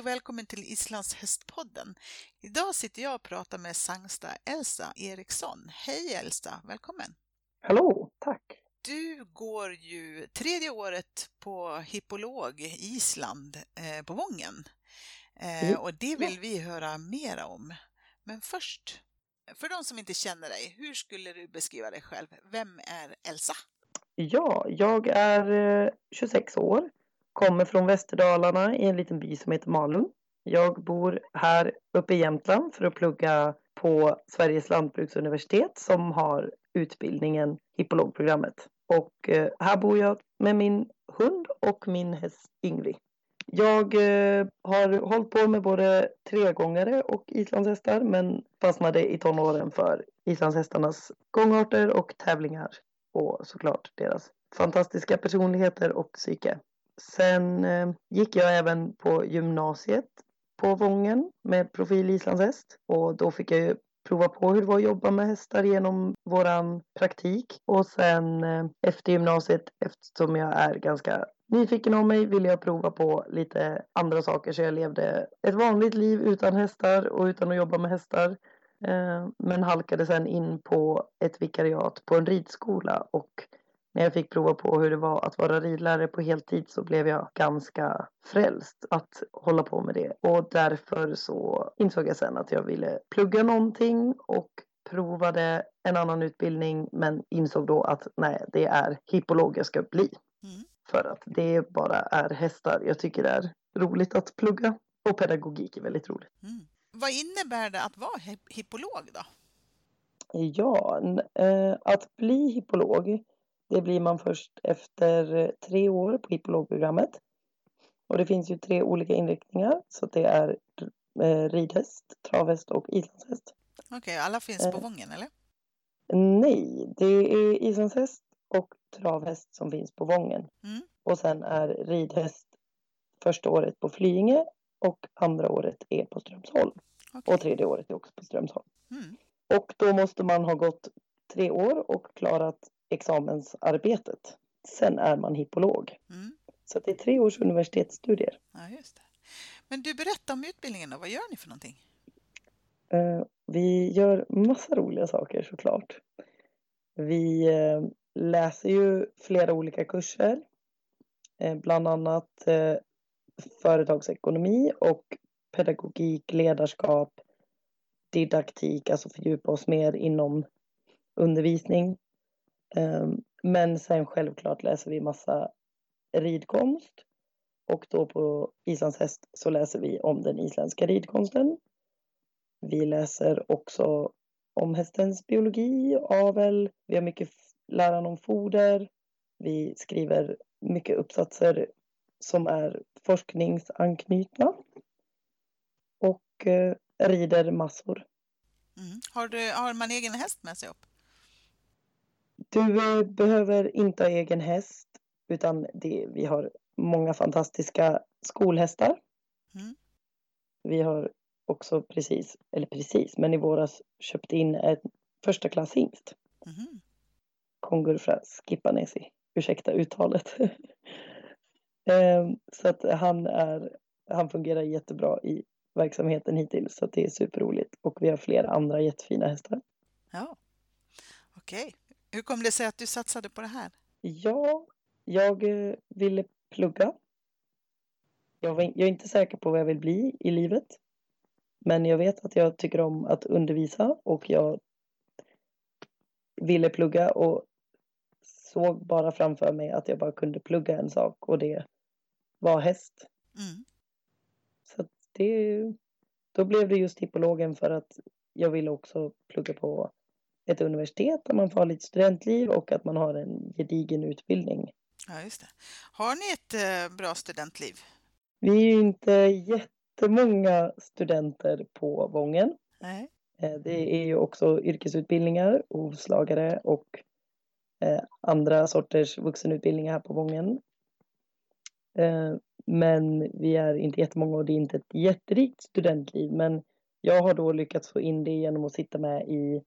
och välkommen till Islands hästpodden. Idag sitter jag och pratar med sangsta Elsa Eriksson. Hej Elsa, välkommen! Hallå, tack! Du går ju tredje året på hippolog Island eh, på Vången. Eh, och det vill vi höra mera om. Men först, för de som inte känner dig, hur skulle du beskriva dig själv? Vem är Elsa? Ja, jag är 26 eh, år Kommer från Västerdalarna i en liten by som heter Malung. Jag bor här uppe i Jämtland för att plugga på Sveriges lantbruksuniversitet som har utbildningen hippologprogrammet. Och eh, här bor jag med min hund och min häst Ingrid. Jag eh, har hållit på med både tregångare och islandshästar men fastnade i tonåren för islandshästarnas gångarter och tävlingar och såklart deras fantastiska personligheter och psyke. Sen eh, gick jag även på gymnasiet på Vången med profil islandshäst. Och då fick jag ju prova på hur det var att jobba med hästar genom våran praktik. Och sen eh, efter gymnasiet eftersom jag är ganska nyfiken av mig ville jag prova på lite andra saker. Så jag levde ett vanligt liv utan hästar och utan att jobba med hästar. Eh, men halkade sen in på ett vikariat på en ridskola och när jag fick prova på hur det var att vara ridlärare på heltid så blev jag ganska frälst att hålla på med det. Och därför så insåg jag sen att jag ville plugga någonting och provade en annan utbildning men insåg då att nej, det är hippolog jag ska bli. Mm. För att det bara är hästar. Jag tycker det är roligt att plugga och pedagogik är väldigt roligt. Mm. Vad innebär det att vara hippolog då? Ja, eh, att bli hippolog det blir man först efter tre år på hippologprogrammet. Och det finns ju tre olika inriktningar. Så det är eh, ridhäst, travhäst och islandshäst. Okej, okay, alla finns på eh, Vången eller? Nej, det är islandshäst och travhäst som finns på Vången. Mm. Och sen är ridhäst första året på Flyinge och andra året är på Strömsholm. Okay. Och tredje året är också på Strömsholm. Mm. Och då måste man ha gått tre år och klarat examensarbetet. Sen är man hippolog. Mm. Så det är tre års universitetsstudier. Ja, just det. Men du, berätta om utbildningen då. Vad gör ni för någonting? Uh, vi gör massa roliga saker såklart. Vi uh, läser ju flera olika kurser. Uh, bland annat företagsekonomi och pedagogik, ledarskap, didaktik, alltså fördjupa oss mer inom undervisning. Ehm, men sen självklart läser vi massa ridkonst och då på Islands häst så läser vi om den isländska ridkonsten. Vi läser också om hästens biologi, avel, vi har mycket läran om foder. Vi skriver mycket uppsatser som är forskningsanknutna. Och eh, rider massor. Mm. Har, du, har man egen häst med sig upp? Du eh, behöver inte ha egen häst utan det, vi har många fantastiska skolhästar. Mm. Vi har också precis, eller precis, men i våras köpt in en första klass hingst. Mm. Kongur från Skippanesi, ursäkta uttalet. Ehm, så att han, är, han fungerar jättebra i verksamheten hittills så det är superroligt och vi har flera andra jättefina hästar. Ja, okej. Okay. Hur kom det sig att du satsade på det här? Ja, jag eh, ville plugga. Jag, var, jag är inte säker på vad jag vill bli i livet. Men jag vet att jag tycker om att undervisa och jag ville plugga och såg bara framför mig att jag bara kunde plugga en sak och det var häst. Mm. Så det, då blev det just hippologen för att jag ville också plugga på ett universitet där man får ha lite studentliv och att man har en gedigen utbildning. Ja, just det. Har ni ett eh, bra studentliv? Vi är ju inte jättemånga studenter på Vången. Nej. Eh, det är ju också yrkesutbildningar, hovslagare och eh, andra sorters vuxenutbildningar här på Vången. Men vi är inte jättemånga och det är inte ett jätterikt studentliv. Men jag har då lyckats få in det genom att sitta med i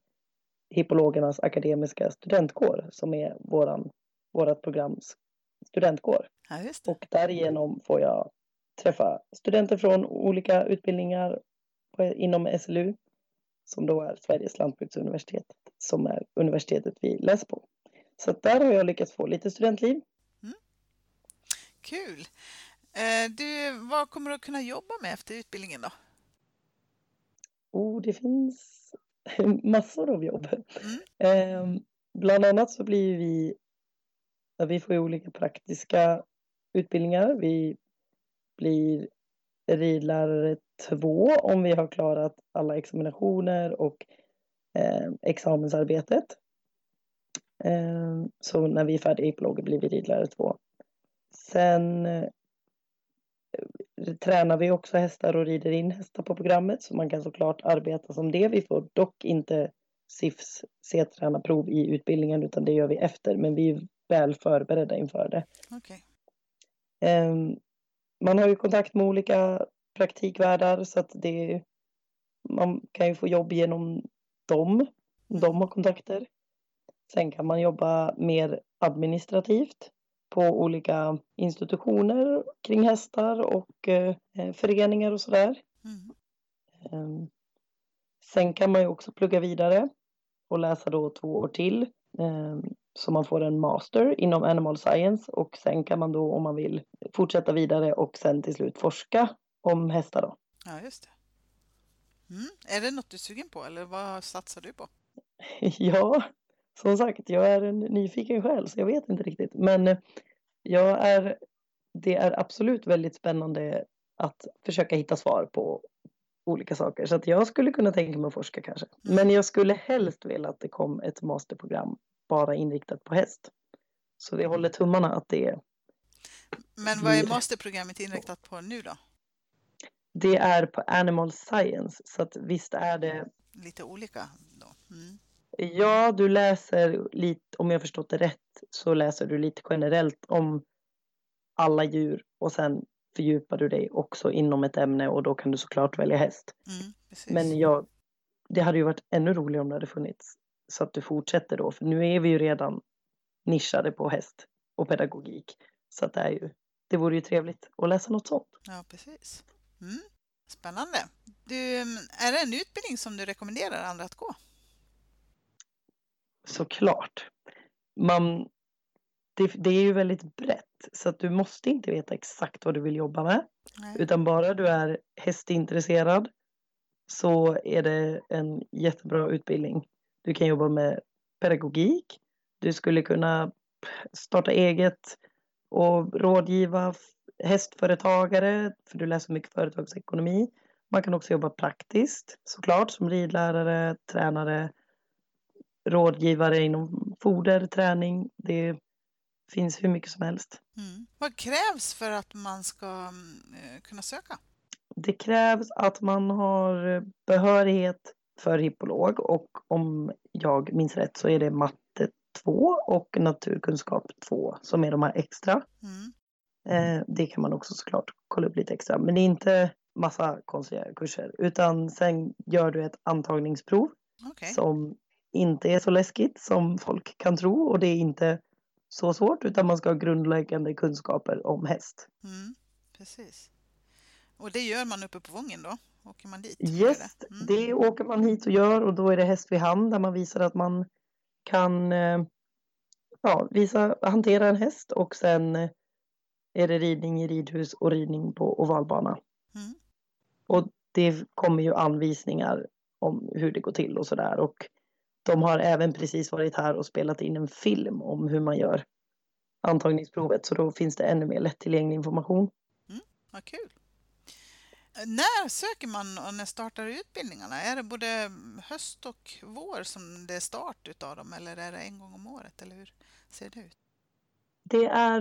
Hippologernas akademiska studentkår som är våran, vårat programs studentkår. Ja, och därigenom får jag träffa studenter från olika utbildningar inom SLU som då är Sveriges lantbruksuniversitet som är universitetet vi läser på. Så där har jag lyckats få lite studentliv. Mm. Kul! Eh, du, vad kommer du att kunna jobba med efter utbildningen då? Oh, det finns massor av jobb. Mm. Eh, bland annat så blir vi, vi får ju olika praktiska utbildningar. Vi blir ridlärare två om vi har klarat alla examinationer och eh, examensarbetet. Eh, så när vi är färdiga i hippologer blir vi ridlärare två. Sen tränar vi också hästar och rider in hästar på programmet så man kan såklart arbeta som det. Vi får dock inte SIFs C-tränarprov i utbildningen utan det gör vi efter men vi är väl förberedda inför det. Okay. Ehm, man har ju kontakt med olika praktikvärdar så att det man kan ju få jobb genom dem. De har kontakter. Sen kan man jobba mer administrativt på olika institutioner kring hästar och eh, föreningar och sådär. Mm. Eh, sen kan man ju också plugga vidare och läsa då två år till. Eh, så man får en master inom animal science och sen kan man då om man vill fortsätta vidare och sen till slut forska om hästar då. Ja, just det. Mm. Är det något du är sugen på eller vad satsar du på? ja, som sagt, jag är en nyfiken själ så jag vet inte riktigt. Men eh, jag är, det är absolut väldigt spännande att försöka hitta svar på olika saker. Så att jag skulle kunna tänka mig att forska kanske. Men jag skulle helst vilja att det kom ett masterprogram bara inriktat på häst. Så vi håller tummarna att det Men vad är masterprogrammet inriktat på nu då? Det är på animal science, så att visst är det... Lite olika då? Mm. Ja, du läser lite, om jag förstått det rätt, så läser du lite generellt om alla djur och sen fördjupar du dig också inom ett ämne och då kan du såklart välja häst. Mm, Men jag, det hade ju varit ännu roligare om det hade funnits så att du fortsätter då, för nu är vi ju redan nischade på häst och pedagogik. Så att det är ju, det vore ju trevligt att läsa något sånt. Ja, precis. Mm. Spännande. Du, är det en utbildning som du rekommenderar andra att gå? Såklart. Man, det, det, är ju väldigt brett så att du måste inte veta exakt vad du vill jobba med. Nej. Utan bara du är hästintresserad så är det en jättebra utbildning. Du kan jobba med pedagogik. Du skulle kunna starta eget och rådgiva hästföretagare, för du läser mycket företagsekonomi. Man kan också jobba praktiskt såklart som ridlärare, tränare, rådgivare inom foder, träning. Det finns hur mycket som helst. Mm. Vad krävs för att man ska mm, kunna söka? Det krävs att man har behörighet för hippolog och om jag minns rätt så är det matte 2 och naturkunskap 2 som är de här extra. Mm. Eh, det kan man också såklart kolla upp lite extra. Men det är inte massa konstiga kurser utan sen gör du ett antagningsprov okay. som inte är så läskigt som folk kan tro och det är inte så svårt utan man ska ha grundläggande kunskaper om häst. Mm, precis. Och det gör man uppe på Vången då? Åker man dit? Yes, det? Mm. det åker man hit och gör och då är det häst vid hand där man visar att man kan eh, ja, visa, hantera en häst och sen eh, är det ridning i ridhus och ridning på ovalbana. Mm. Och det kommer ju anvisningar om hur det går till och sådär och de har även precis varit här och spelat in en film om hur man gör antagningsprovet så då finns det ännu mer lättillgänglig information. Mm, vad kul! När söker man och när startar utbildningarna? Är det både höst och vår som det är start utav dem eller är det en gång om året eller hur ser det ut? Det är,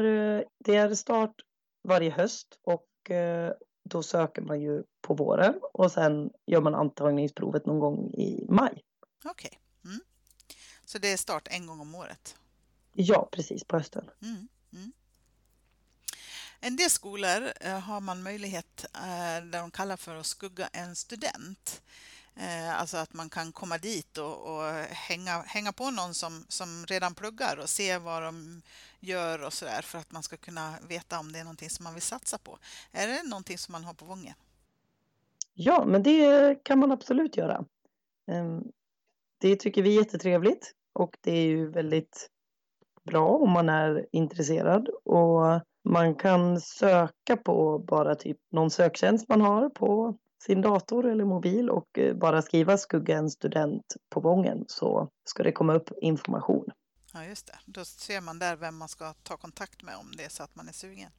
det är start varje höst och eh, då söker man ju på våren och sen gör man antagningsprovet någon gång i maj. Okej. Okay. Så det är start en gång om året? Ja, precis på hösten. Mm. Mm. En del skolor eh, har man möjlighet eh, där de kallar för att skugga en student. Eh, alltså att man kan komma dit och, och, hänga, hänga på någon som, som redan pluggar och se vad de gör och sådär för att man ska kunna veta om det är någonting som man vill satsa på. Är det någonting som man har på Vången? Ja, men det kan man absolut göra. Ehm, det tycker vi är jättetrevligt och det är ju väldigt bra om man är intresserad och man kan söka på bara typ någon söktjänst man har på sin dator eller mobil och eh, bara skriva skugga en student på gången så ska det komma upp information. Ja, just det. Då ser man där vem man ska ta kontakt med om det är så att man är sugen.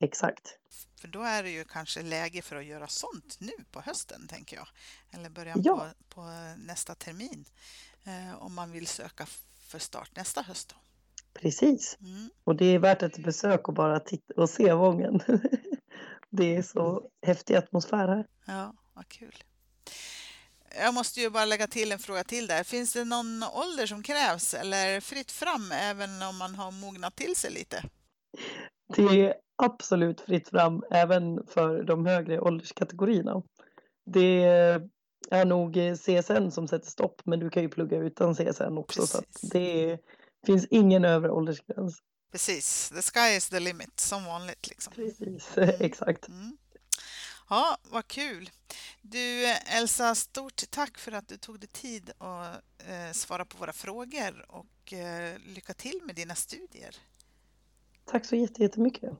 Exakt. För då är det ju kanske läge för att göra sånt nu på hösten, tänker jag. Eller början ja. på, på, nästa termin. Eh, om man vill söka för start nästa höst. Då. Precis. Mm. Och det är värt ett besök och bara titta och se Vången. det är så häftig atmosfär här. Ja, vad kul. Jag måste ju bara lägga till en fråga till där. Finns det någon ålder som krävs eller fritt fram även om man har mognat till sig lite? Det är absolut fritt fram även för de högre ålderskategorierna. Det är nog CSN som sätter stopp men du kan ju plugga utan CSN också Precis. så det finns ingen övre åldersgräns. Precis, the sky is the limit som vanligt. Liksom. Precis, mm. exakt. Mm. Ja, vad kul. Du Elsa, stort tack för att du tog dig tid att eh, svara på våra frågor och eh, lycka till med dina studier. Tack så jättemycket.